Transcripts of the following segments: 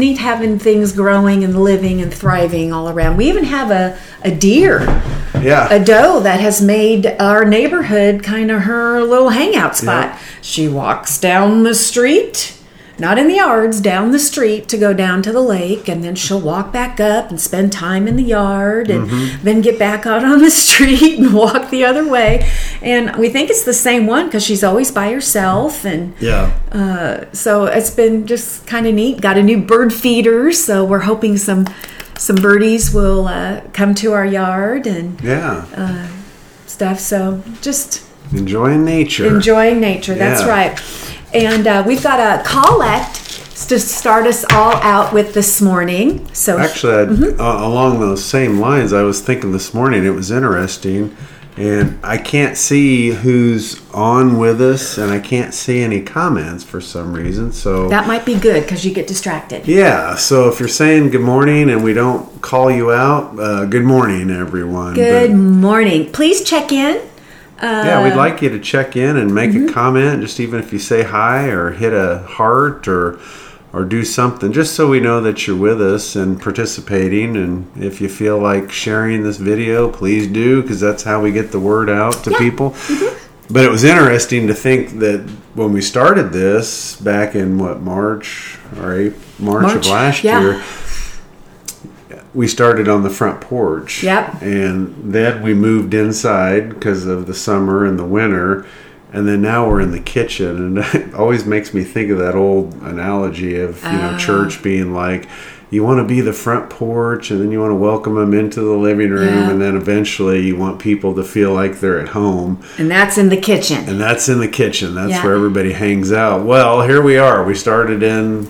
neat having things growing and living and thriving all around. We even have a, a deer, Yeah. a doe that has made our neighborhood kind of her little hangout spot. Yeah. She walks down the street, not in the yards, down the street to go down to the lake, and then she'll walk back up and spend time in the yard and Mm-hmm. then get back out on the street and walk the other way. And we think it's the same one because she's always by herself and yeah. uh, so it's been just kind of neat. Got a new bird feeder, so we're hoping some some birdies will uh, come to our yard and Yeah. stuff. So just Enjoying nature. enjoying nature. That's Yeah. right. And uh, we've got a collect to start us all out with this morning. So Actually, Mm-hmm. uh, along those same lines, I was thinking this morning it was interesting, and I can't see who's on with us, and I can't see any comments for some reason. So that might be good because you get distracted. yeah, so if you're saying good morning and we don't call you out, uh, good morning, everyone. Good But, morning. Please check in. Uh, yeah, we'd like you to check in and make Mm-hmm. a comment, just even if you say hi or hit a heart or or do something, just so we know that you're with us and participating. And if you feel like sharing this video, please do, because that's how we get the word out to Yeah. people. Mm-hmm. But it was interesting to think that when we started this back in what March or April, March, March, of last yeah. year, we started on the front porch. Yep. And then we moved inside because of the summer and the winter. And then now we're in the kitchen. And it always makes me think of that old analogy of, you know, Ah. church being like, you want to be the front porch and then you want to welcome them into the living room. Yeah. And then eventually you want people to feel like they're at home. And that's in the kitchen. And that's in the kitchen. That's Yeah. where everybody hangs out. Well, here we are. We started in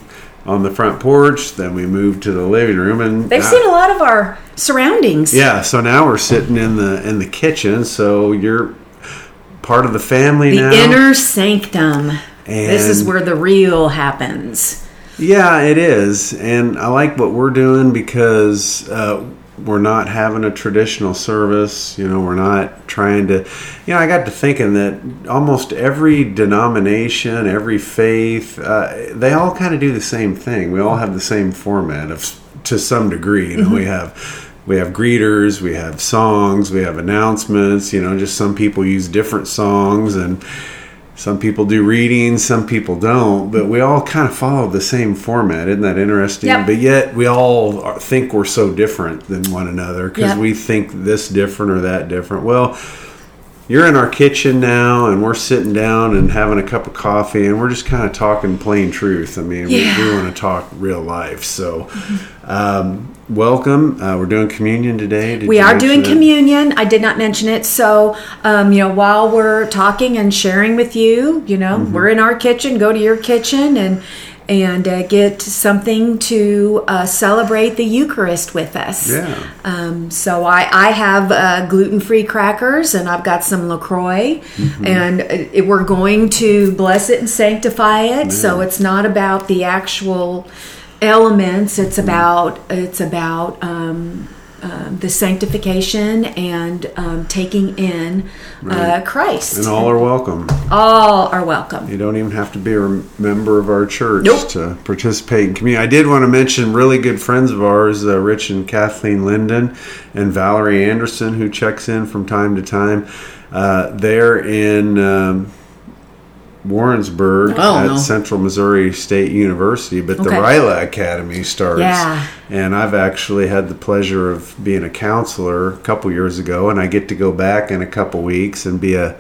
on the front porch, then we moved to the living room and They've uh, seen a lot of our surroundings. yeah, so now we're sitting in the in the kitchen, so you're part of the family The now. inner sanctum. this is where the real happens. yeah, it is, and I like what we're doing because uh, we're not having a traditional service. You know, we're not trying to. You know, I got to thinking that almost every denomination, every faith, uh, they all kind of do the same thing. We all have the same format of to some degree. You know, we have. We have greeters, we have songs, we have announcements. You know, just some people use different songs, and some people do readings, some people don't, but we all kind of follow the same format. Isn't that interesting? Yep. But yet we all are, think we're so different than one another because Yep. we think this different or that different. Well, you're in our kitchen now, and we're sitting down and having a cup of coffee, and we're just kind of talking plain truth. I mean, Yeah. we, we want to talk real life. So, um, welcome. Uh, we're doing communion today. Did We are doing it? communion. I did not mention it. So, um, you know, while we're talking and sharing with you, you know, Mm-hmm. we're in our kitchen. Go to your kitchen and and uh, get something to uh, celebrate the Eucharist with us. Yeah. Um, so I, I have uh, gluten-free crackers and I've got some LaCroix, Mm-hmm. and it, we're going to bless it and sanctify it. So it's not about the actual elements. It's about it's about um, um, the sanctification and um, taking in uh, Christ. And all are welcome. All are welcome. You don't even have to be a member of our church Nope. to participate in community. I did want to mention really good friends of ours, uh, Rich and Kathleen Linden and Valerie Anderson, who checks in from time to time. Uh, they're in um, Warrensburg Oh, at no. Central Missouri State University, but the Okay. Ryla Academy starts. Yeah. And I've actually had the pleasure of being a counselor a couple years ago, and I get to go back in a couple weeks and be a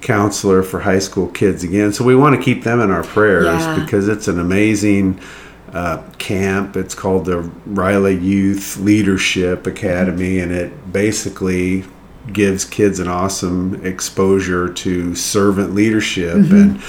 counselor for high school kids again. So we want to keep them in our prayers Yeah. because it's an amazing uh, camp. It's called the Riley Youth Leadership Academy, and it basically gives kids an awesome exposure to servant leadership and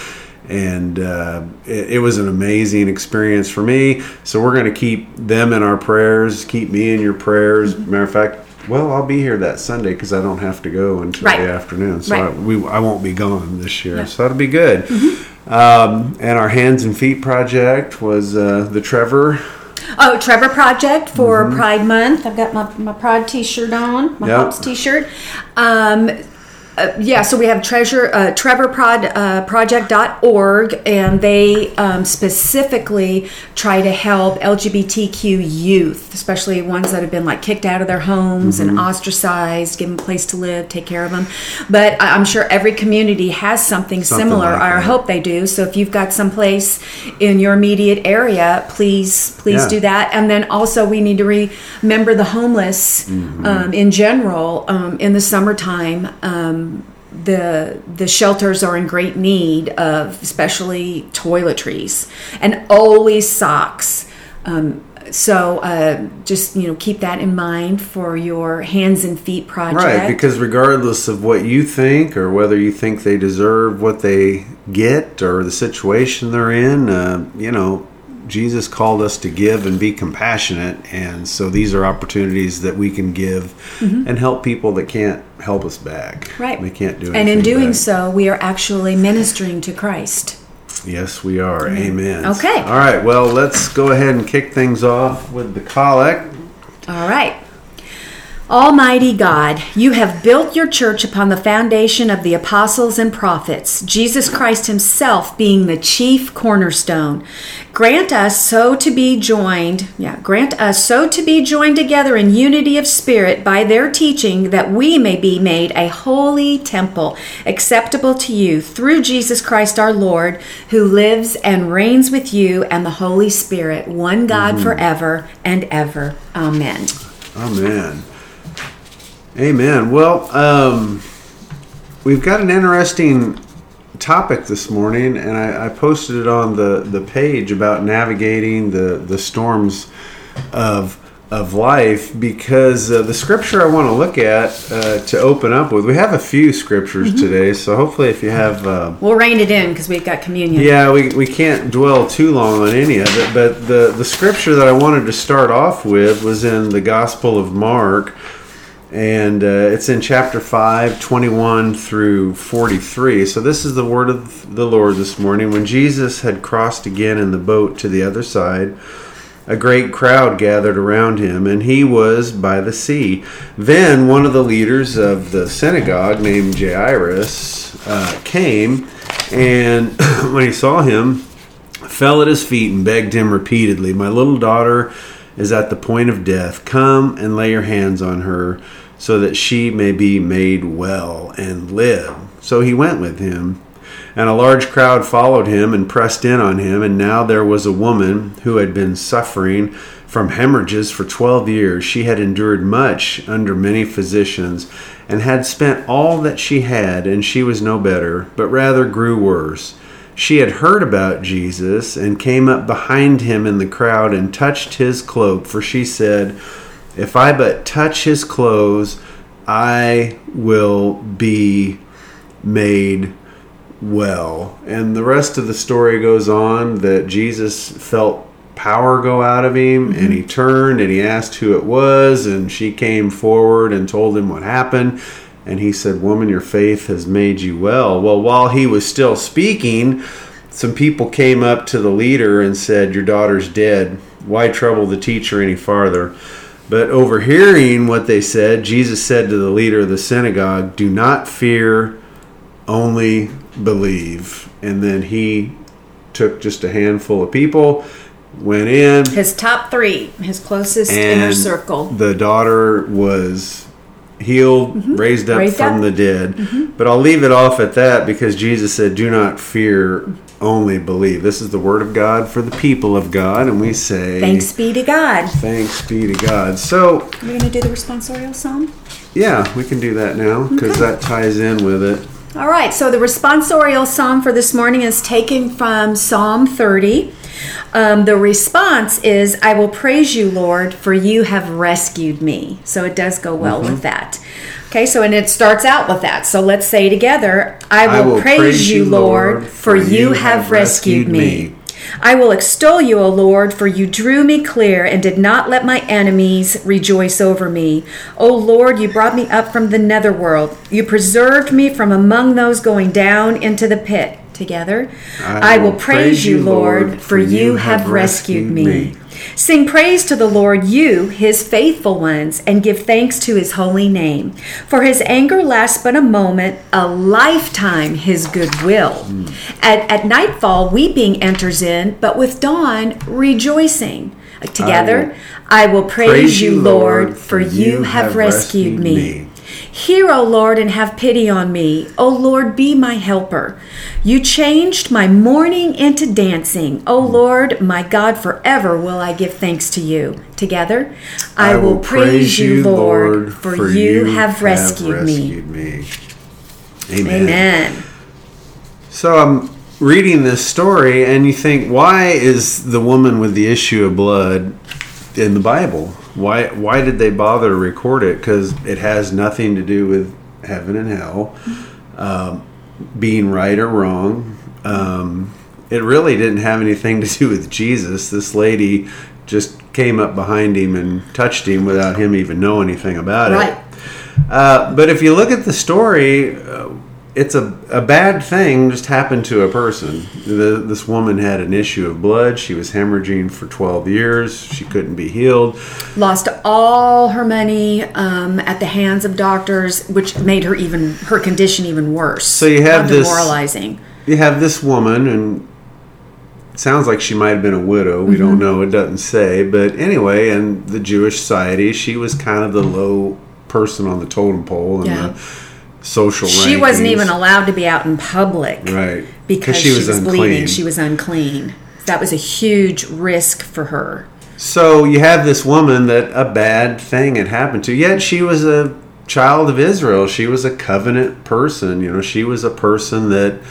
and uh, it, it was an amazing experience for me. So we're going to keep them in our prayers, keep me in your prayers. Matter of fact, well, I'll be here that Sunday because I don't have to go until Right. the afternoon, so Right. I, we I won't be gone this year. Yeah. So that'll be good. Um, and our hands and feet project was uh, the Trevor. Oh, Trevor Project for Pride Month. I've got my, my Pride T-shirt on, my Mm-hmm. Yep. Pops T-shirt. Um, Uh, yeah, so we have treasure uh, trevorprod uh, and they um, specifically try to help LGBTQ youth, especially ones that have been like kicked out of their homes Mm-hmm. and ostracized, give them a place to live, take care of them. But I'm sure every community has something, Something similar. like I hope they do. So if you've got some place in your immediate area, please please Yeah. do that. And then also we need to remember the homeless Mm-hmm. um, in general um, in the summertime. The the shelters are in great need of especially toiletries and always socks. Um, so uh, just you know keep that in mind for your hands and feet project. Right, because regardless of what you think or whether you think they deserve what they get or the situation they're in, uh, you know, Jesus called us to give and be compassionate. And so these are opportunities that we can give and help people that can't help us back. Mm-hmm. Right. They can't do it. and in doing back. so, we are actually ministering to Christ. Yes, we are. Amen. Okay. All right. Well, let's go ahead and kick things off with the collect. All right. Almighty God, you have built your church upon the foundation of the apostles and prophets, Jesus Christ Himself being the chief cornerstone. Grant us so to be joined, yeah, grant us so to be joined together in unity of spirit by their teaching that we may be made a holy temple acceptable to you through Jesus Christ our Lord, who lives and reigns with you and the Holy Spirit, one God mm-hmm. forever and ever. Amen. Amen. Amen. Well, um, we've got an interesting topic this morning, and I, I posted it on the, the page about navigating the, the storms of of life because uh, the scripture I want to look at uh, to open up with. We have a few scriptures today, so hopefully, if you have. Uh, We'll rein it in because we've got communion. yeah, we, we can't dwell too long on any of it, but the, the scripture that I wanted to start off with was in the Gospel of Mark, and uh, it's in chapter 5, 21 through 43. So this is the word of the Lord this morning. When Jesus had crossed again in the boat to the other side, a great crowd gathered around him, and he was by the sea. Then one of the leaders of the synagogue, named Jairus, uh, came, and when he saw him, fell at his feet and begged him repeatedly, My little daughter is at the point of death. Come and lay your hands on her, so that she may be made well and live. So he went with him. And a large crowd followed him and pressed in on him. And now there was a woman who had been suffering from hemorrhages for 12 years. She had endured much under many physicians and had spent all that she had, and she was no better, but rather grew worse. She had heard about Jesus and came up behind him in the crowd and touched his cloak, for she said, If I but touch his clothes, I will be made well. And the rest of the story goes on that Jesus felt power go out of him and he mm-hmm. turned and he asked who it was and she came forward and told him what happened. And he said woman your faith has made you well. Well while he was still speaking some people came up to the leader and said your daughter's dead. Why trouble the teacher any farther but overhearing what they said jesus said to the leader of the synagogue do not fear only believe. And then he took just a handful of people, went in, His top three, his closest inner circle. the daughter was healed, raised up Mm-hmm. Raised from up. the dead. But I'll leave it off at that because Jesus said, Do not fear, only believe. This is the word of God for the people of God, and we say, Thanks be to God. Thanks be to God. So, Are going to do the responsorial psalm? yeah, we can do that now because that ties in with it. All right, so the responsorial psalm for this morning is taken from Psalm 30. Um, the response is, I will praise you, Lord, for you have rescued me. So it does go well with that. Okay, so and it starts out with that. So let's say together, I will, praise, you, Lord, for you have rescued me. I will extol you, O Lord, for you drew me clear and did not let my enemies rejoice over me. O Lord, you brought me up from the netherworld. You preserved me from among those going down into the pit. Together, I, will praise you, Lord, for you have rescued me. Sing praise to the Lord, you, his faithful ones, and give thanks to his holy name. For his anger lasts but a moment, a lifetime his goodwill. Hmm. At, at nightfall, weeping enters in, but with dawn, rejoicing. Together, I will, praise, you, Lord, for you have rescued me. Hear, O Lord, and have pity on me. O Lord, be my helper. You changed my mourning into dancing. O mm. Lord, my God, forever will I give thanks to you. Together, I, will praise you, Lord, for, you have rescued, me. rescued me. Amen. Amen. So I'm reading this story, and you think, why is the woman with the issue of blood in the Bible? Why why did they bother to record it? Because it has nothing to do with heaven and hell, um, being right or wrong. Um, it really didn't have anything to do with Jesus. This lady just came up behind him and touched him without him even knowing anything about Right. it. Uh, but if you look at the story, uh, it's a, a bad thing just happened to a person. The, this woman had an issue of blood. She was hemorrhaging for 12 years. She couldn't be healed. Lost all her money um, at the hands of doctors, which made her even her condition even worse. So you have this- demoralizing. You have this woman, and it sounds like she might have been a widow. We Mm-hmm. don't know. It doesn't say. But anyway, in the Jewish society, she was kind of the low person on the totem pole in Yeah. the social She wasn't even allowed to be out in public. Right. Because she she was, was bleeding. unclean. She was unclean. That was a huge risk for her. So you have this woman that a bad thing had happened to, yet she was a child of Israel. She was a covenant person. You know, she was a person that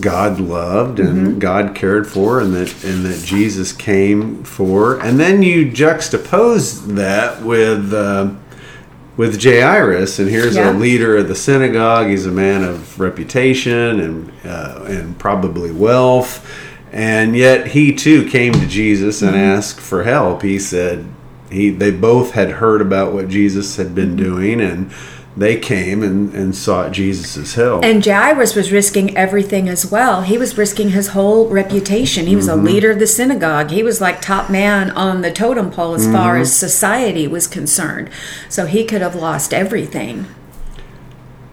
God loved and God cared for, and that and that Jesus came for. And then you juxtapose that with. Uh, with Jairus, and here's Yeah. a leader of the synagogue. He's a man of reputation and uh, and probably wealth, and yet he too came to Jesus and asked for help. He said he they both had heard about what Jesus had been doing, and they came and, and sought Jesus' help. And Jairus was risking everything as well. He was risking his whole reputation. He was a mm-hmm. leader of the synagogue. He was like top man on the totem pole as far mm-hmm. as society was concerned. So he could have lost everything.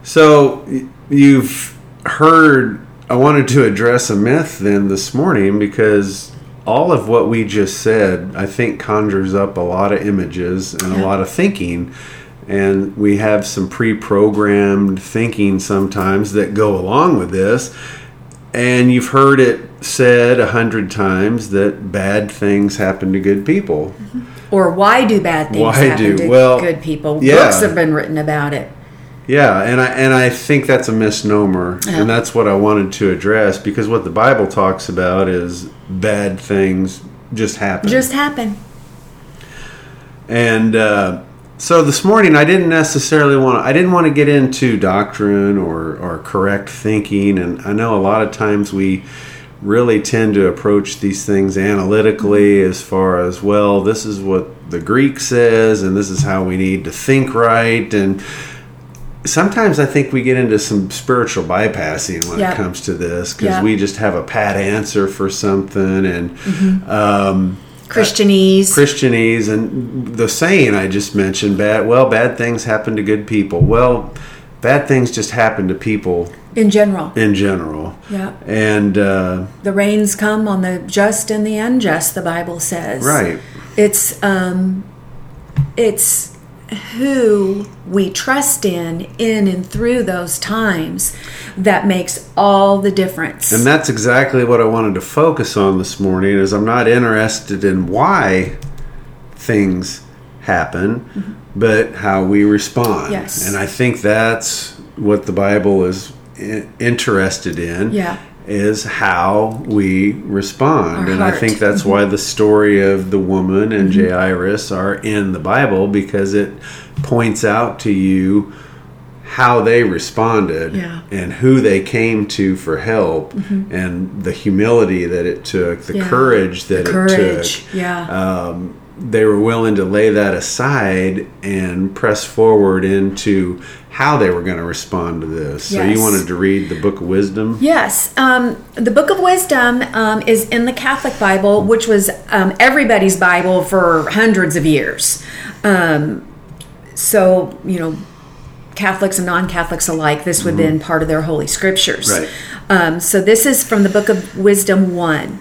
So you've heard. I wanted to address a myth then this morning because all of what we just said, I think, conjures up a lot of images and a lot of thinking. And we have some pre programmed thinking sometimes that go along with this. And you've heard it said a hundred times that bad things happen to good people. Or why do bad things Why happen do? to Well, good people? yeah. Books have been written about it. Yeah, and I and I think that's a misnomer, Yeah. and that's what I wanted to address because what the Bible talks about is bad things just happen. Just happen. and uh, so this morning I didn't necessarily want to, I didn't want to get into doctrine or or correct thinking, and I know a lot of times we really tend to approach these things analytically as far as well this is what the greek says and this is how we need to think right and sometimes I think we get into some spiritual bypassing when Yeah. it comes to this because Yeah. we just have a pat answer for something and um, Christianese. Christianese and the saying I just mentioned bad well bad things happen to good people well bad things just happen to people in general. in general Yeah. and uh, The rains come on the just and the unjust, the Bible says. right It's um it's who we trust in in and through those times that makes all the difference. And that's exactly what I wanted to focus on this morning is I'm not interested in why things happen, mm-hmm. but how we respond. Yes. And I think that's what the Bible is interested in. Yeah. Is how we respond. Our and I think that's mm-hmm. why the story of the woman and mm-hmm. Jairus are in the Bible because it points out to you how they responded Yeah. and who they came to for help and the humility that it took, the Yeah. courage that The it courage, took, yeah. um, they were willing to lay that aside and press forward into how they were going to respond to this. So you wanted to read the Book of Wisdom? Yes, um, the Book of Wisdom um, is in the Catholic Bible, which was um, everybody's Bible for hundreds of years. Um, so, you know, Catholics and non Catholics alike, this would have been part of their Holy Scriptures. Right. Um, so, this is from the Book of Wisdom 1.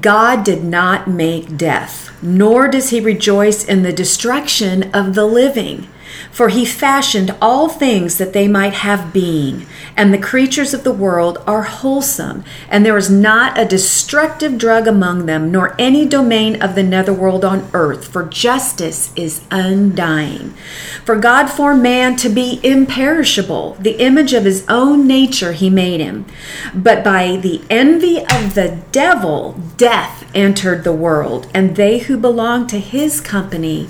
God did not make death, nor does he rejoice in the destruction of the living. For he fashioned all things that they might have being, and the creatures of the world are wholesome, and there is not a destructive drug among them, nor any domain of the netherworld on earth, for justice is undying. For God formed man to be imperishable, the image of his own nature he made him. But by the envy of the devil, death entered the world, and they who belong to his company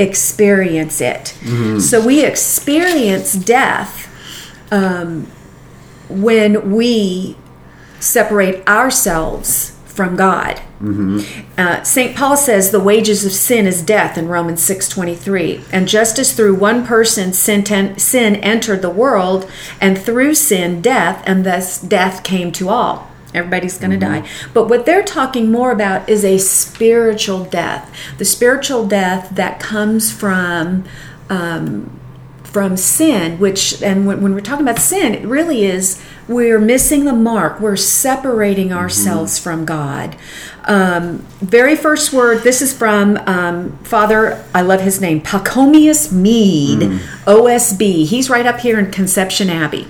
experience it. So we experience death um, when we separate ourselves from God. Uh, St. Paul says the wages of sin is death in Romans 6:23. And just as through one person sin, ten, sin entered the world, and through sin death, and thus death came to all. Everybody's going to die. But what they're talking more about is a spiritual death. The spiritual death that comes from um, from sin, which, and when, when we're talking about sin, it really is we're missing the mark. We're separating ourselves from God. Um, very first word, this is from um, Father, I love his name, Pachomius Mead, OSB. He's right up here in Conception Abbey.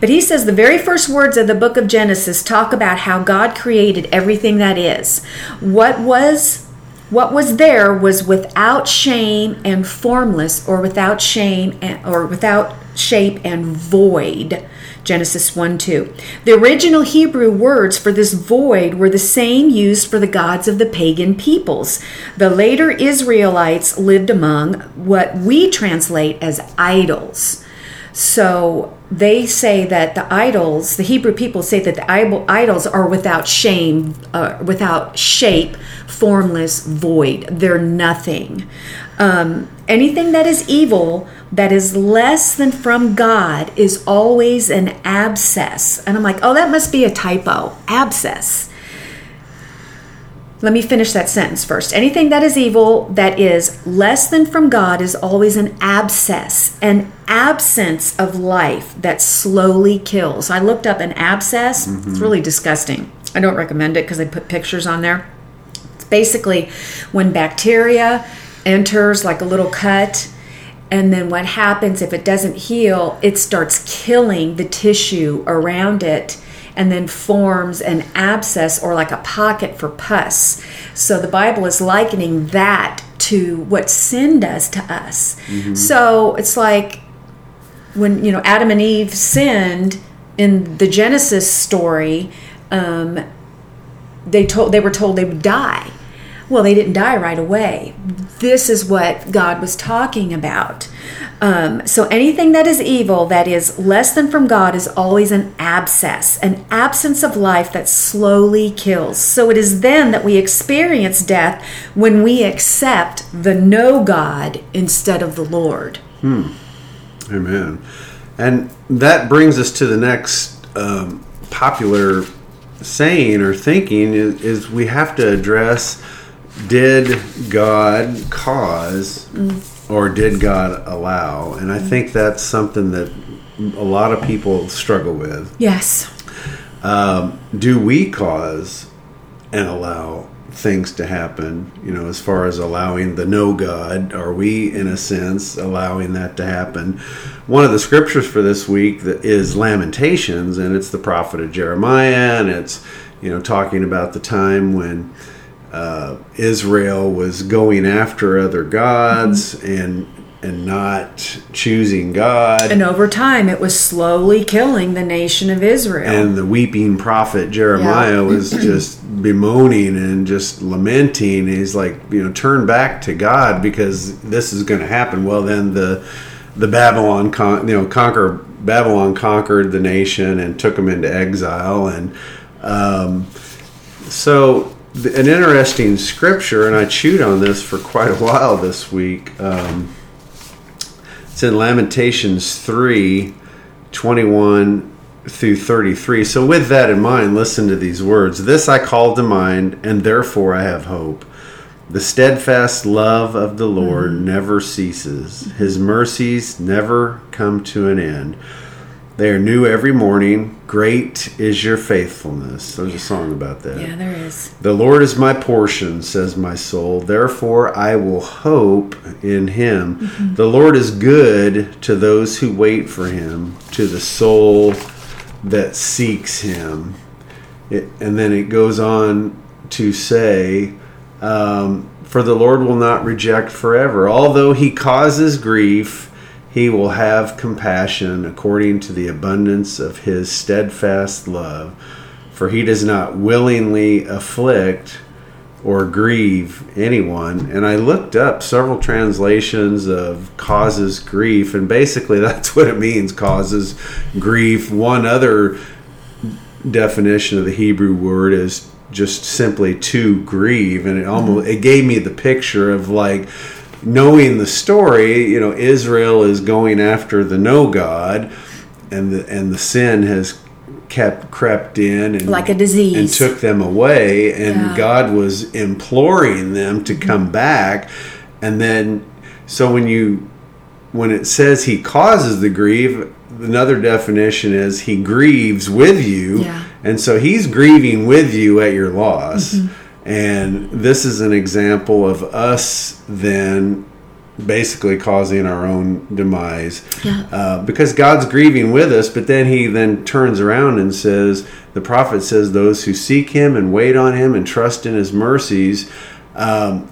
But he says the very first words of the book of Genesis talk about how God created everything that is. What was what was there was without shame and formless, or without shame and, or without shape and void. Genesis 1 2. The original Hebrew words for this void were the same used for the gods of the pagan peoples. The later Israelites lived among what we translate as idols. So they say that the idols, the Hebrew people say that the idol- idols are without shame, uh, without shape, formless, void. They're nothing. Um, anything that is evil, that is less than from God, is always an abscess. And I'm like, oh, that must be a typo. Abscess. Let me finish that sentence first. Anything that is evil that is less than from God is always an abscess, an absence of life that slowly kills. I looked up an abscess. It's mm-hmm. really disgusting. I don't recommend it because they put pictures on there. It's basically when bacteria enters like a little cut and then what happens if it doesn't heal, it starts killing the tissue around it and then forms an abscess or like a pocket for pus. So the Bible is likening that to what sin does to us. So it's like when you know Adam and Eve sinned in the Genesis story, um, they told they were told they would die. Well, they didn't die right away. This is what God was talking about. Um, so anything that is evil, that is less than from God, is always an abscess, an absence of life that slowly kills. So it is then that we experience death when we accept the no God instead of the Lord. Amen. And that brings us to the next um, popular saying or thinking is, is we have to address did God cause or did God allow? And I think that's something that a lot of people struggle with. Yes. Um, do we cause and allow things to happen? You know, as far as allowing the no God, are we, in a sense, allowing that to happen? One of the scriptures for this week is Lamentations, and it's the prophet of Jeremiah, and it's you know talking about the time when uh, Israel was going after other gods and and not choosing God. And over time, it was slowly killing the nation of Israel. and the weeping prophet Jeremiah Yeah. was just bemoaning and just lamenting. He's like, you know, turn back to God because this is going to happen. Well, then the the Babylon, con- you know, conquer Babylon conquered the nation and took them into exile, and um, so an interesting scripture, and I chewed on this for quite a while this week. Um, it's in Lamentations 3 21 through 33. So, with that in mind, listen to these words This I call to mind, and therefore I have hope. The steadfast love of the Lord never ceases, His mercies never come to an end. They are new every morning. Great is your faithfulness. There's a song about that. Yeah, there is. The Lord is my portion, says my soul. Therefore, I will hope in him. Mm-hmm. The Lord is good to those who wait for him, to the soul that seeks him. It, and then it goes on to say, um, For the Lord will not reject forever. Although he causes grief, he will have compassion according to the abundance of his steadfast love. For he does not willingly afflict or grieve anyone. And I looked up several translations of causes grief, and basically that's what it means causes grief. One other definition of the Hebrew word is just simply to grieve, and it almost it gave me the picture of like knowing the story. You know, Israel is going after the no God, and the and the sin has kept crept in and Like a disease. and took them away and Yeah. God was imploring them to mm-hmm. come back and then so when you when it says he causes the grief another definition is he grieves with you Yeah. and so he's grieving with you at your loss mm-hmm. And this is an example of us then basically causing our own demise Yeah. uh, because God's grieving with us, but then he then turns around and says, the prophet says, those who seek him and wait on him and trust in his mercies, um,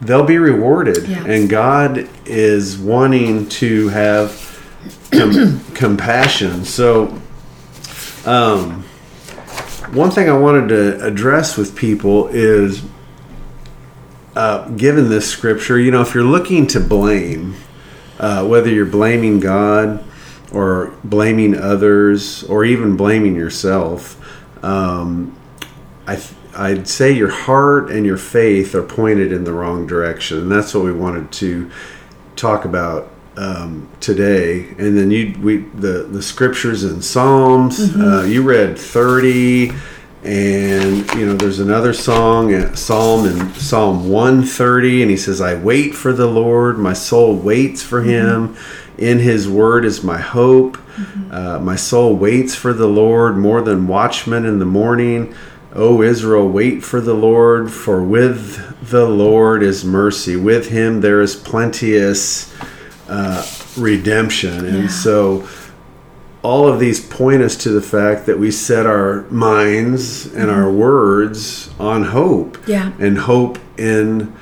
they'll be rewarded. Yeah. And God is wanting to have com- compassion. So, um, one thing I wanted to address with people is uh, given this scripture, you know, if you're looking to blame, uh, whether you're blaming God or blaming others or even blaming yourself, um, I th- I'd say your heart and your faith are pointed in the wrong direction, and that's what we wanted to talk about um, today. And then you we the the scriptures and Psalms. Uh, you read thirty. And you know, there's another song, uh, Psalm in Psalm 130, and he says, "I wait for the Lord; my soul waits for Him. In His word is my hope. Uh, my soul waits for the Lord more than watchmen in the morning. O Israel, wait for the Lord, for with the Lord is mercy. With Him there is plenteous uh, redemption." And Yeah. so all of these point us to the fact that we set our minds and our words on hope Yeah. and hope in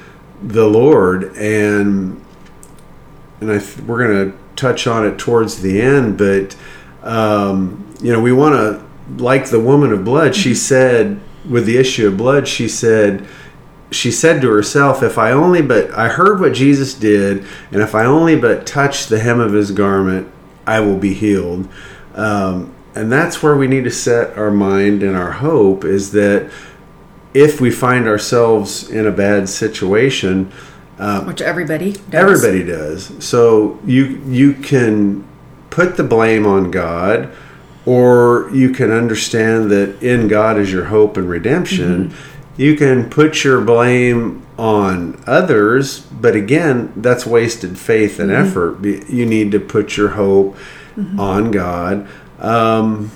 the Lord and and I th- we're going to touch on it towards the end but um, you know we want to like the woman of blood she said with the issue of blood she said she said to herself, If I only but I heard what Jesus did, and if I only but touch the hem of his garment, I will be healed. Um, and that's where we need to set our mind and our hope is that if we find ourselves in a bad situation, Which everybody does. Everybody does. So you you can put the blame on God, or you can understand that in God is your hope and redemption. You can put your blame on others, but again, that's wasted faith and effort. You need to put your hope on God. Um,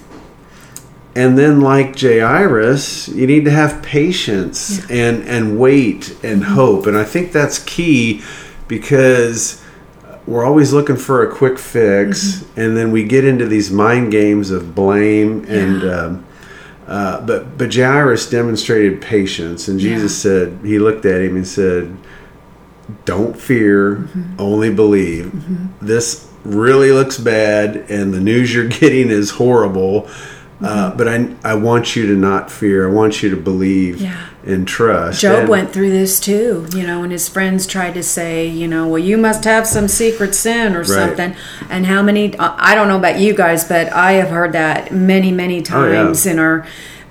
and then, like Jairus, you need to have patience and and wait and hope. And I think that's key because we're always looking for a quick fix, and then we get into these mind games of blame and. Yeah. Um, uh, but but Jairus demonstrated patience, and Jesus said he looked at him and said, "Don't fear, only believe." This really looks bad, and the news you're getting is horrible. Uh, but I I want you to not fear. I want you to believe Yeah. and trust. Job And- went through this too, you know, and his friends tried to say, you know, well, you must have some secret sin or something. And how many, I don't know about you guys, but I have heard that many, many Oh, yeah. times in our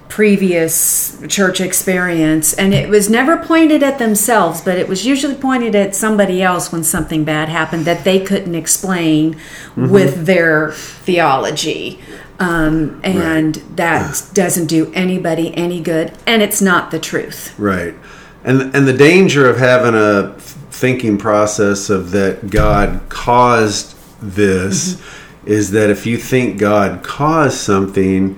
previous church experience and it was never pointed at themselves but it was usually pointed at somebody else when something bad happened that they couldn't explain Mm-hmm. with their theology um, and that doesn't do anybody any good and it's not the truth Right. And and the danger of having a thinking process of that God caused this Mm-hmm. is that if you think God caused something,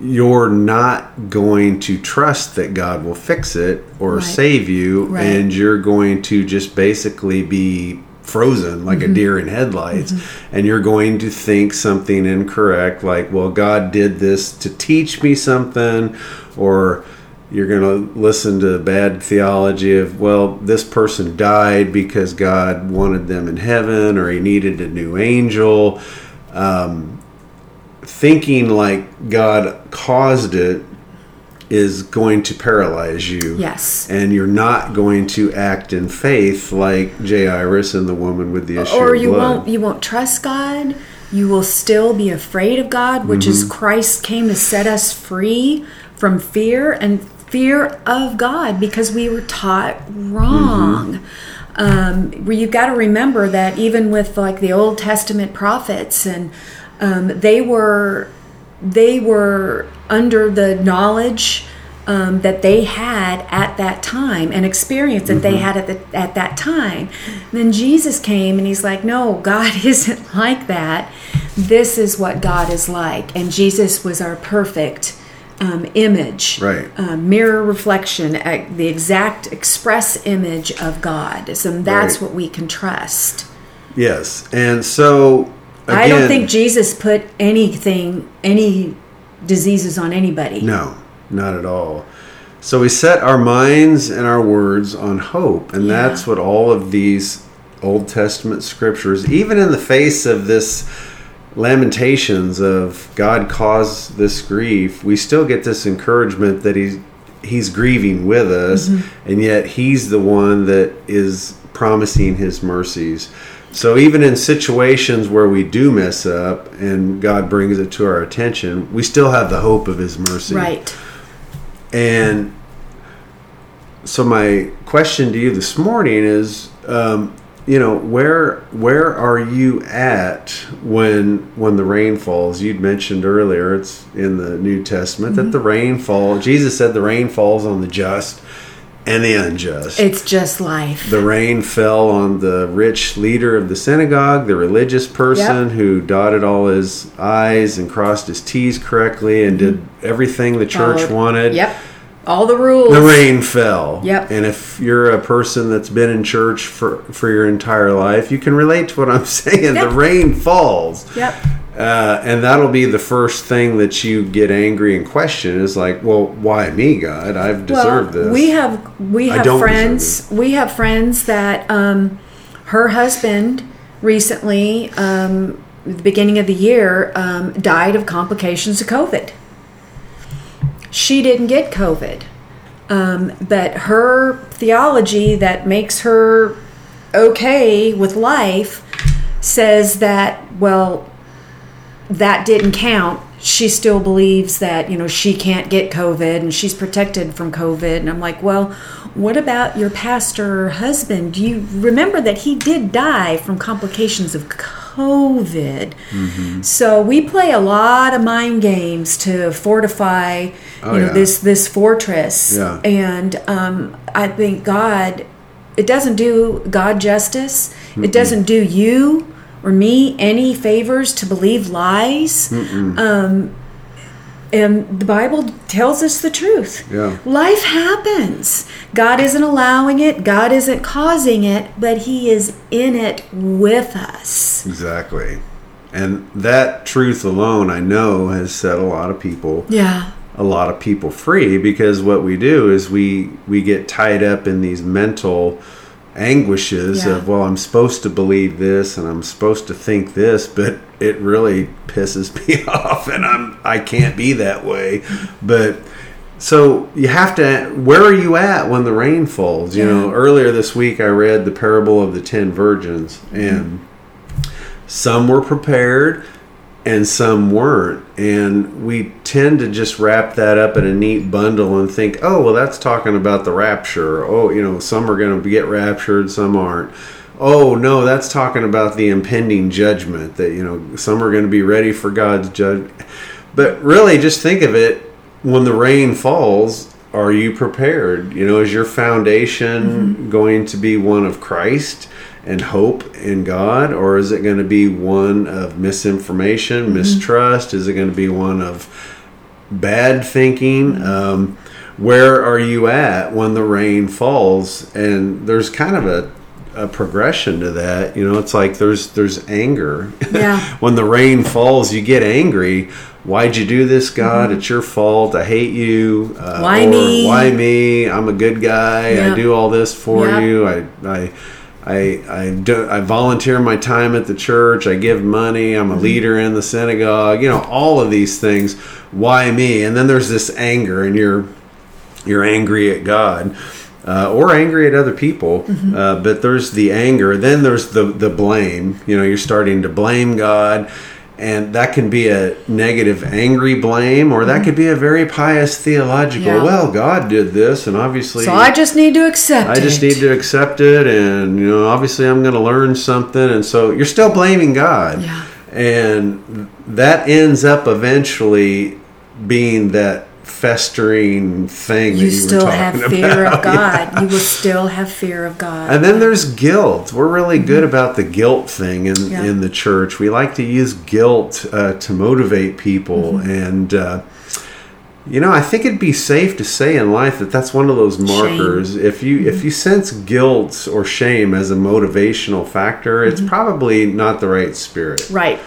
you're not going to trust that God will fix it or Right. save you Right. and you're going to just basically be frozen like Mm-hmm. a deer in headlights and you're going to think something incorrect like well God did this to teach me something or you're going to listen to bad theology of well this person died because god wanted them in heaven or he needed a new angel um, thinking like god caused it is going to paralyze you. Yes. And you're not going to act in faith like jairus and the woman with the issue or of you won't you won't trust god. You will still be afraid of god which is Mm-hmm. christ came to set us free from fear and fear of god because we were taught wrong. Mm-hmm. um, where you've got to remember that even with like the old testament prophets and um, they were they were under the knowledge um, that they had at that time and experience that they had at, the, at that time. then Jesus came and he's like, No, God isn't like that. This is what God is like. And Jesus was our perfect um, image, Right. uh, mirror reflection, uh, the exact express image of God. So that's Right. what we can trust. yes and so I don't think Jesus put anything, any diseases on anybody. No, not at all. So we set our minds and our words on hope, and Yeah. that's what all of these Old Testament scriptures, even in the face of this lamentations of God caused this grief, we still get this encouragement that he's he's grieving with us, mm-hmm. and yet he's the one that is promising his mercies. So even in situations where we do mess up and God brings it to our attention, we still have the hope of his mercy. Right. And so my question to you this morning is, um, you know, where where are you at when when the rain falls? You'd mentioned earlier, it's in the New Testament that the rain falls. Jesus said the rain falls on the just and the unjust. It's just life. the rain fell on the rich leader of the synagogue, the religious person Yep. who dotted all his I's and crossed his T's correctly and did everything the church Followed- wanted. Yep. All the rules. The rain fell. Yep. And if you're a person that's been in church for, for your entire life, you can relate to what I'm saying. Yep. The rain falls. Yep. Uh, and that'll be the first thing that you get angry and question is like, well, why me, God? I've deserved well, this. We have we have friends. We have friends that um, her husband recently, um, the beginning of the year, um, died of complications of COVID. She didn't get COVID, um, but her theology that makes her okay with life says that well that didn't count. She still believes that, you know, she can't get COVID and she's protected from COVID. And I'm like, well, what about your pastor husband? Do you remember that he did die from complications of COVID? So we play a lot of mind games to fortify, Oh, you know, yeah. this this fortress. Yeah. And um, I think God, it doesn't do God justice. It doesn't do you or me any favors to believe lies. Um, and the Bible tells us the truth. Yeah. Life happens. God isn't allowing it, God isn't causing it, but He is in it with us. Exactly. And that truth alone, I know, has set a lot of people Yeah. a lot of people free because what we do is we we get tied up in these mental anguishes Yeah. of well I'm supposed to believe this and I'm supposed to think this but it really pisses me off and I'm I can't be that way. But so you have to where are you at when the rain falls? You know earlier this week I read the parable of the 10 virgins mm-hmm. and some were prepared and some weren't. And we tend to just wrap that up in a neat bundle and think, oh, well, that's talking about the rapture. Oh, you know, some are going to get raptured, some aren't. Oh, no, that's talking about the impending judgment that, you know, some are going to be ready for God's judgment. But really, just think of it when the rain falls, are you prepared? You know, is your foundation mm-hmm. going to be one of Christ? And hope in God, or is it going to be one of misinformation, mm-hmm. mistrust? Is it going to be one of bad thinking? Mm-hmm. Um, where are you at when the rain falls? And there's kind of a a progression to that. You know, it's like there's there's anger. Yeah. when the rain falls, you get angry. Why'd you do this, God? Mm-hmm. It's your fault. I hate you. Uh, why me? Why me? I'm a good guy. Yep. I do all this for yep. you. I I I I do I volunteer my time at the church. I give money. I'm a mm-hmm. leader in the synagogue. You know all of these things. Why me? And then there's this anger, and you're you're angry at God. Uh, or angry at other people, mm-hmm. uh, but there's the anger. Then there's the the blame. You know, you're starting to blame God and that can be a negative angry blame or that mm-hmm. could be a very pious theological yeah. well god did this and obviously so i just need to accept i just need to accept it and you know obviously i'm going to learn something and so you're still blaming god yeah. and that ends up eventually being that festering thing you, you still have fear about. of god yeah. you will still have fear of god and then there's guilt we're really mm-hmm. good about the guilt thing in, yeah. in the church we like to use guilt uh, to motivate people mm-hmm. and uh, you know i think it'd be safe to say in life that that's one of those markers shame. if you mm-hmm. if you sense guilt or shame as a motivational factor it's mm-hmm. probably not the right spirit right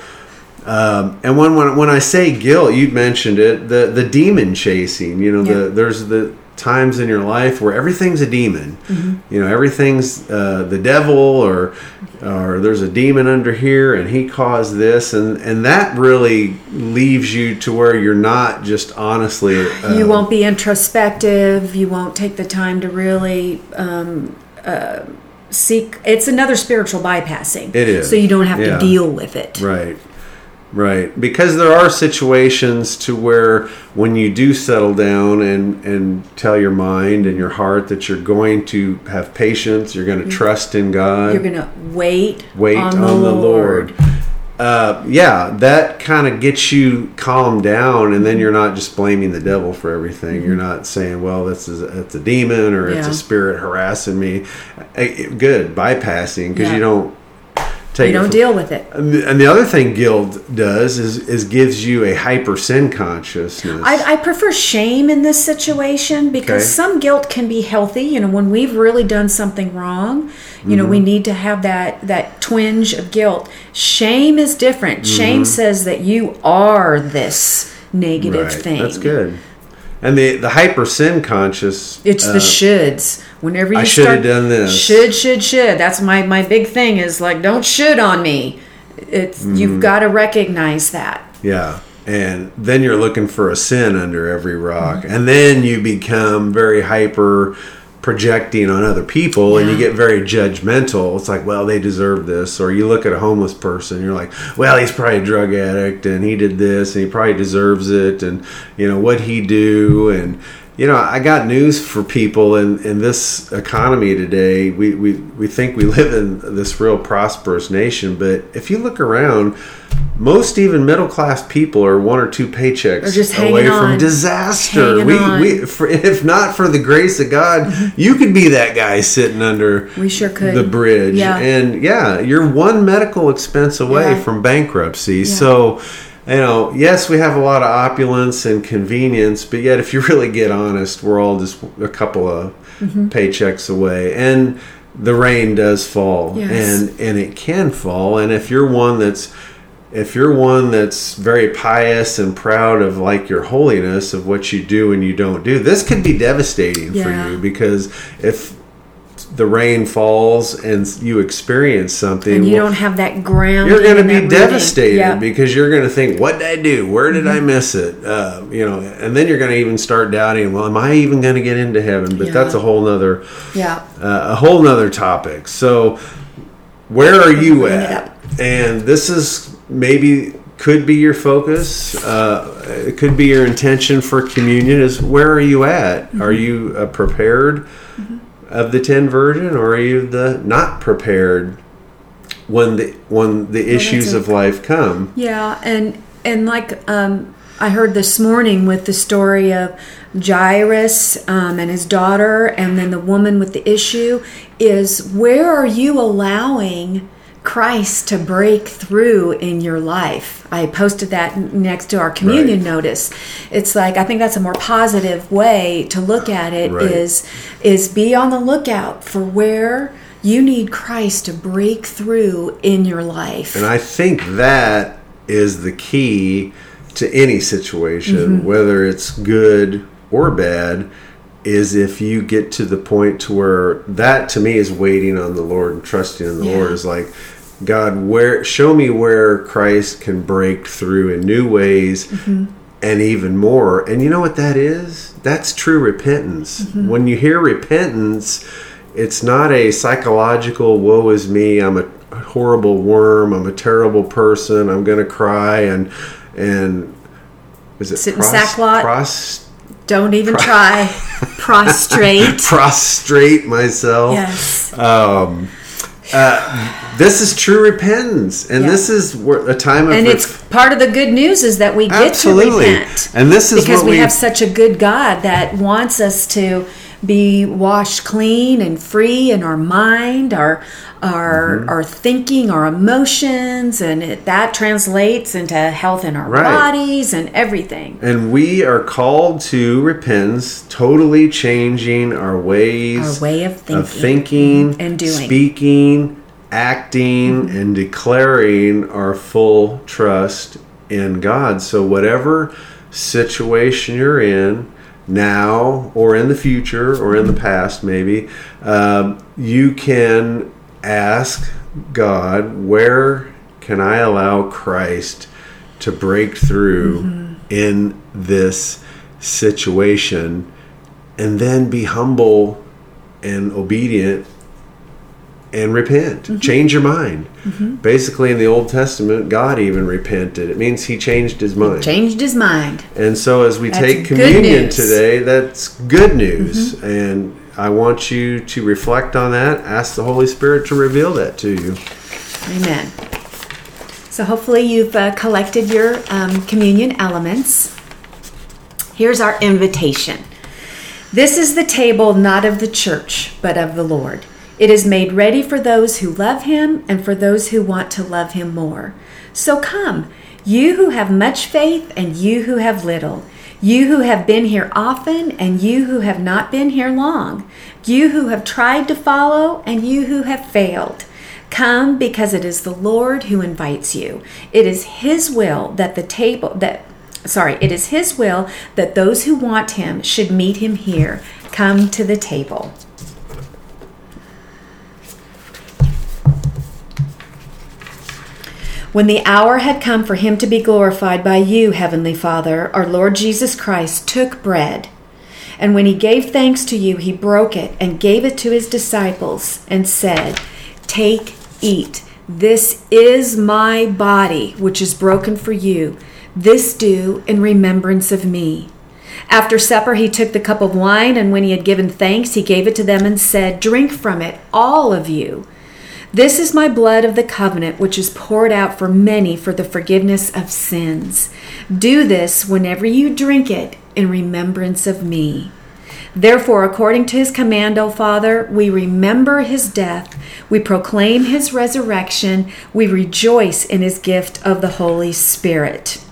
um, and when, when when I say guilt, you mentioned it, the the demon chasing. You know, yeah. the there's the times in your life where everything's a demon. Mm-hmm. You know, everything's uh, the devil, or or there's a demon under here, and he caused this, and and that really leaves you to where you're not just honestly. Uh, you won't be introspective. You won't take the time to really. Um, uh, seek it's another spiritual bypassing it is so you don't have yeah. to deal with it right Right, because there are situations to where when you do settle down and and tell your mind and your heart that you're going to have patience, you're going to trust in God. You're going to wait wait on, on the, Lord. Lord. Uh, yeah, that kind of gets you calmed down, and then you're not just blaming the devil for everything. Mm-hmm. You're not saying, "Well, this is it's a demon or yeah. it's a spirit harassing me." Good bypassing because yeah. you don't Take you don't from, deal with it. And the other thing guilt does is, is gives you a hyper sin consciousness. I, I prefer shame in this situation because okay. some guilt can be healthy. You know, when we've really done something wrong, you mm-hmm. know, we mm-hmm. need to have that that twinge of guilt. Shame is different. Mm-hmm. Shame says that you are this negative right. thing. That's good. And the the hyper sin conscious. It's uh, the shoulds. Whenever you I should have done this. Should should should. That's my my big thing. Is like don't should on me. It's mm-hmm. you've got to recognize that. Yeah. And then you're looking for a sin under every rock. Mm-hmm. And then you become very hyper projecting on other people yeah. and you get very judgmental. It's like, well, they deserve this. Or you look at a homeless person, you're like, well, he's probably a drug addict and he did this and he probably deserves it. And, you know, what he do? And, you know, I got news for people in, in this economy today. We, we, we think we live in this real prosperous nation, but if you look around, most even middle class people are one or two paychecks away on. from disaster. we, we for, if not for the grace of God, mm-hmm. you could be that guy sitting under we sure could. the bridge. Yeah. And yeah, you're one medical expense away yeah. from bankruptcy. Yeah. So you know, yes, we have a lot of opulence and convenience, but yet, if you really get honest, we're all just a couple of mm-hmm. paychecks away. And the rain does fall, yes. and and it can fall. And if you're one that's if you're one that's very pious and proud of like your holiness of what you do and you don't do, this could be devastating yeah. for you because if the rain falls and you experience something and you well, don't have that ground you're going to be devastated because you're going to think what did i do where did mm-hmm. i miss it uh, you know and then you're going to even start doubting well am i even going to get into heaven but yeah. that's a whole nother yeah uh, a whole nother topic so where are you at and this is maybe could be your focus. Uh, it could be your intention for communion. Is where are you at? Are you uh, prepared of the ten version, or are you the not prepared when the when the issues a- of life come? Yeah, and and like um, I heard this morning with the story of Jairus um, and his daughter, and then the woman with the issue is where are you allowing Christ to break through in your life? I posted that next to our communion Right. notice. It's like I think that's a more positive way to look at it. Is Right. is be on the lookout for where you need Christ to break through in your life. And I think that is the key to any situation, mm-hmm. whether it's good or bad, is if you get to the point to where that to me is waiting on the Lord and trusting in the Yeah. Lord is like God, where show me where Christ can break through in new ways and even more. And you know what that is? That's true repentance. When you hear repentance, it's not a psychological woe is me, I'm a horrible worm, I'm a terrible person, I'm going to cry and and is it Sit in sackcloth? Don't even try. Prostrate. prostrate myself. Yes. Um, uh, this is true repentance, and Yeah. this is a time of And it's part of the good news is that we get Absolutely. to repent. And this is because what we, we- have such a good God that wants us to be washed clean and free in our mind, our our Mm-hmm. our thinking, our emotions, and it, that translates into health in our Right. bodies and everything. And we are called to repentance, totally changing our ways, Our way of thinking thinking and doing. speaking, acting, and declaring our full trust in God. So, whatever situation you're in, now or in the future or in the past, maybe, um, you can ask God, where can I allow Christ to break through Mm-hmm. in this situation? And then be humble and obedient and repent. Mm-hmm. Change your mind. Basically, in the Old Testament, God even repented. It means He changed His mind. Changed his mind. And so, as we That's take communion news. today, that's good news. Mm-hmm. And I want you to reflect on that. Ask the Holy Spirit to reveal that to you. Amen. So hopefully you've uh, collected your um, communion elements. Here's our invitation. This is the table not of the church, but of the Lord. It is made ready for those who love him and for those who want to love him more. So come, you who have much faith and you who have little. You who have been here often and you who have not been here long. You who have tried to follow and you who have failed. Come because it is the Lord who invites you. It is his will that the table that sorry, it is his will that those who want him should meet him here. Come to the table. When the hour had come for him to be glorified by you, Heavenly Father, our Lord Jesus Christ took bread. And when he gave thanks to you, he broke it and gave it to his disciples and said, Take, eat. This is my body, which is broken for you. This do in remembrance of me. After supper, he took the cup of wine, and when he had given thanks, he gave it to them and said, Drink from it, all of you. This is my blood of the covenant, which is poured out for many for the forgiveness of sins. Do this whenever you drink it in remembrance of me. Therefore, according to his command, O Father, we remember his death, we proclaim his resurrection, we rejoice in his gift of the Holy Spirit.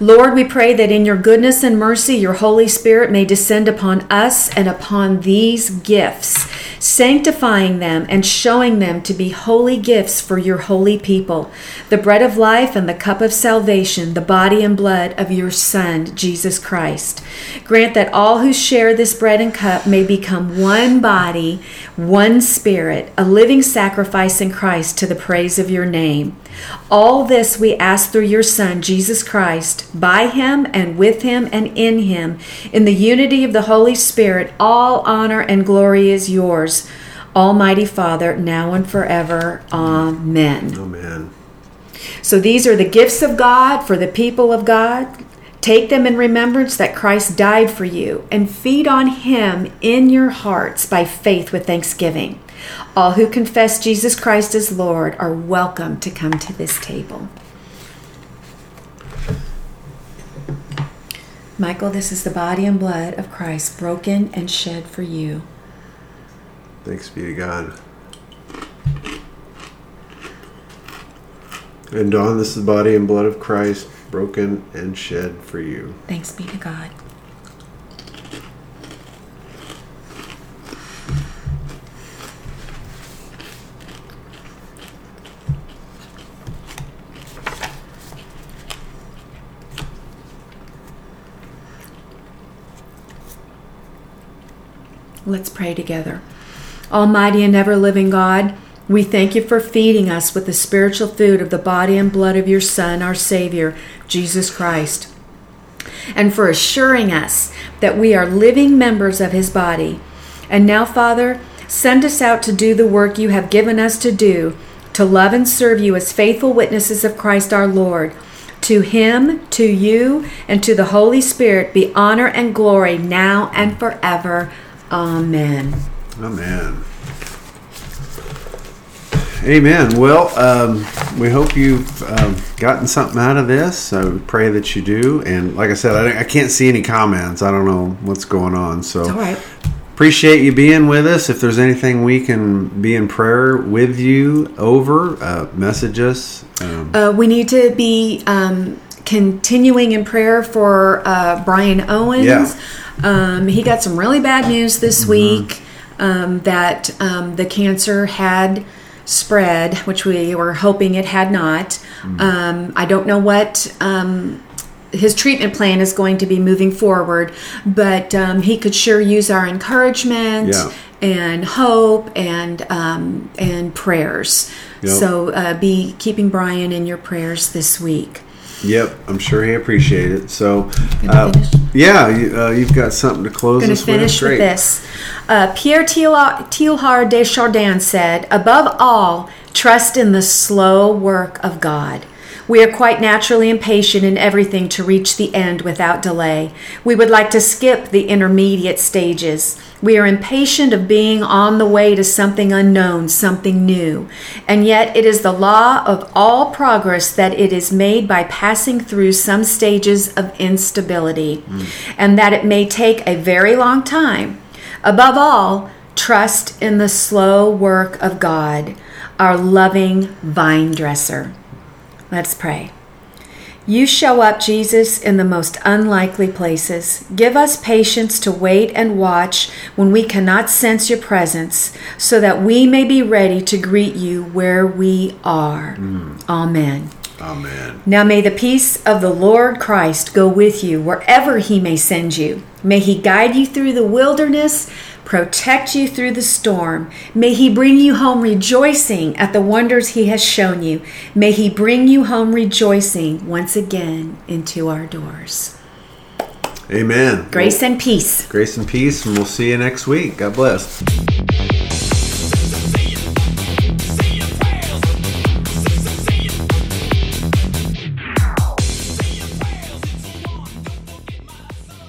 Lord, we pray that in your goodness and mercy, your Holy Spirit may descend upon us and upon these gifts, sanctifying them and showing them to be holy gifts for your holy people, the bread of life and the cup of salvation, the body and blood of your Son, Jesus Christ. Grant that all who share this bread and cup may become one body, one spirit, a living sacrifice in Christ to the praise of your name. All this we ask through your Son, Jesus Christ, by him and with him and in him, in the unity of the Holy Spirit, all honor and glory is yours, Almighty Father, now and forever. Amen. Amen. So these are the gifts of God for the people of God. Take them in remembrance that Christ died for you and feed on him in your hearts by faith with thanksgiving. All who confess Jesus Christ as Lord are welcome to come to this table. Michael, this is the body and blood of Christ broken and shed for you. Thanks be to God. And Dawn, this is the body and blood of Christ broken and shed for you. Thanks be to God. Let's pray together. Almighty and ever living God, we thank you for feeding us with the spiritual food of the body and blood of your Son, our Savior, Jesus Christ, and for assuring us that we are living members of his body. And now, Father, send us out to do the work you have given us to do, to love and serve you as faithful witnesses of Christ our Lord. To him, to you, and to the Holy Spirit be honor and glory now and forever. Amen. Amen. Amen. Well, um, we hope you've um, gotten something out of this. I pray that you do. And like I said, I, I can't see any comments. I don't know what's going on. So All right. appreciate you being with us. If there's anything we can be in prayer with you over, uh, message us. Um, Uh, we need to be um, continuing in prayer for uh, Brian Owens. Yeah. Um, he got some really bad news this week um, that um, the cancer had spread, which we were hoping it had not. Um, I don't know what. Um, his treatment plan is going to be moving forward, but um, he could sure use our encouragement Yeah. and hope and um, and prayers. Yep. So uh, be keeping Brian in your prayers this week. Yep, I'm sure he appreciated it. So, uh? Yeah, you, uh, you've got something to close going to finish with. with this. Uh, Pierre Teilhard de Chardin said, Above all, trust in the slow work of God. We are quite naturally impatient in everything to reach the end without delay. We would like to skip the intermediate stages. We are impatient of being on the way to something unknown, something new. And yet, it is the law of all progress that it is made by passing through some stages of instability, mm. and that it may take a very long time. Above all, trust in the slow work of God, our loving vine dresser. Let's pray. You show up, Jesus, in the most unlikely places. Give us patience to wait and watch when we cannot sense your presence, so that we may be ready to greet you where we are. Mm. Amen. Amen. Now may the peace of the Lord Christ go with you wherever he may send you. May he guide you through the wilderness, protect you through the storm. May he bring you home rejoicing at the wonders he has shown you. May he bring you home rejoicing once again into our doors. Amen. Grace and peace. Grace and peace, and we'll see you next week. God bless.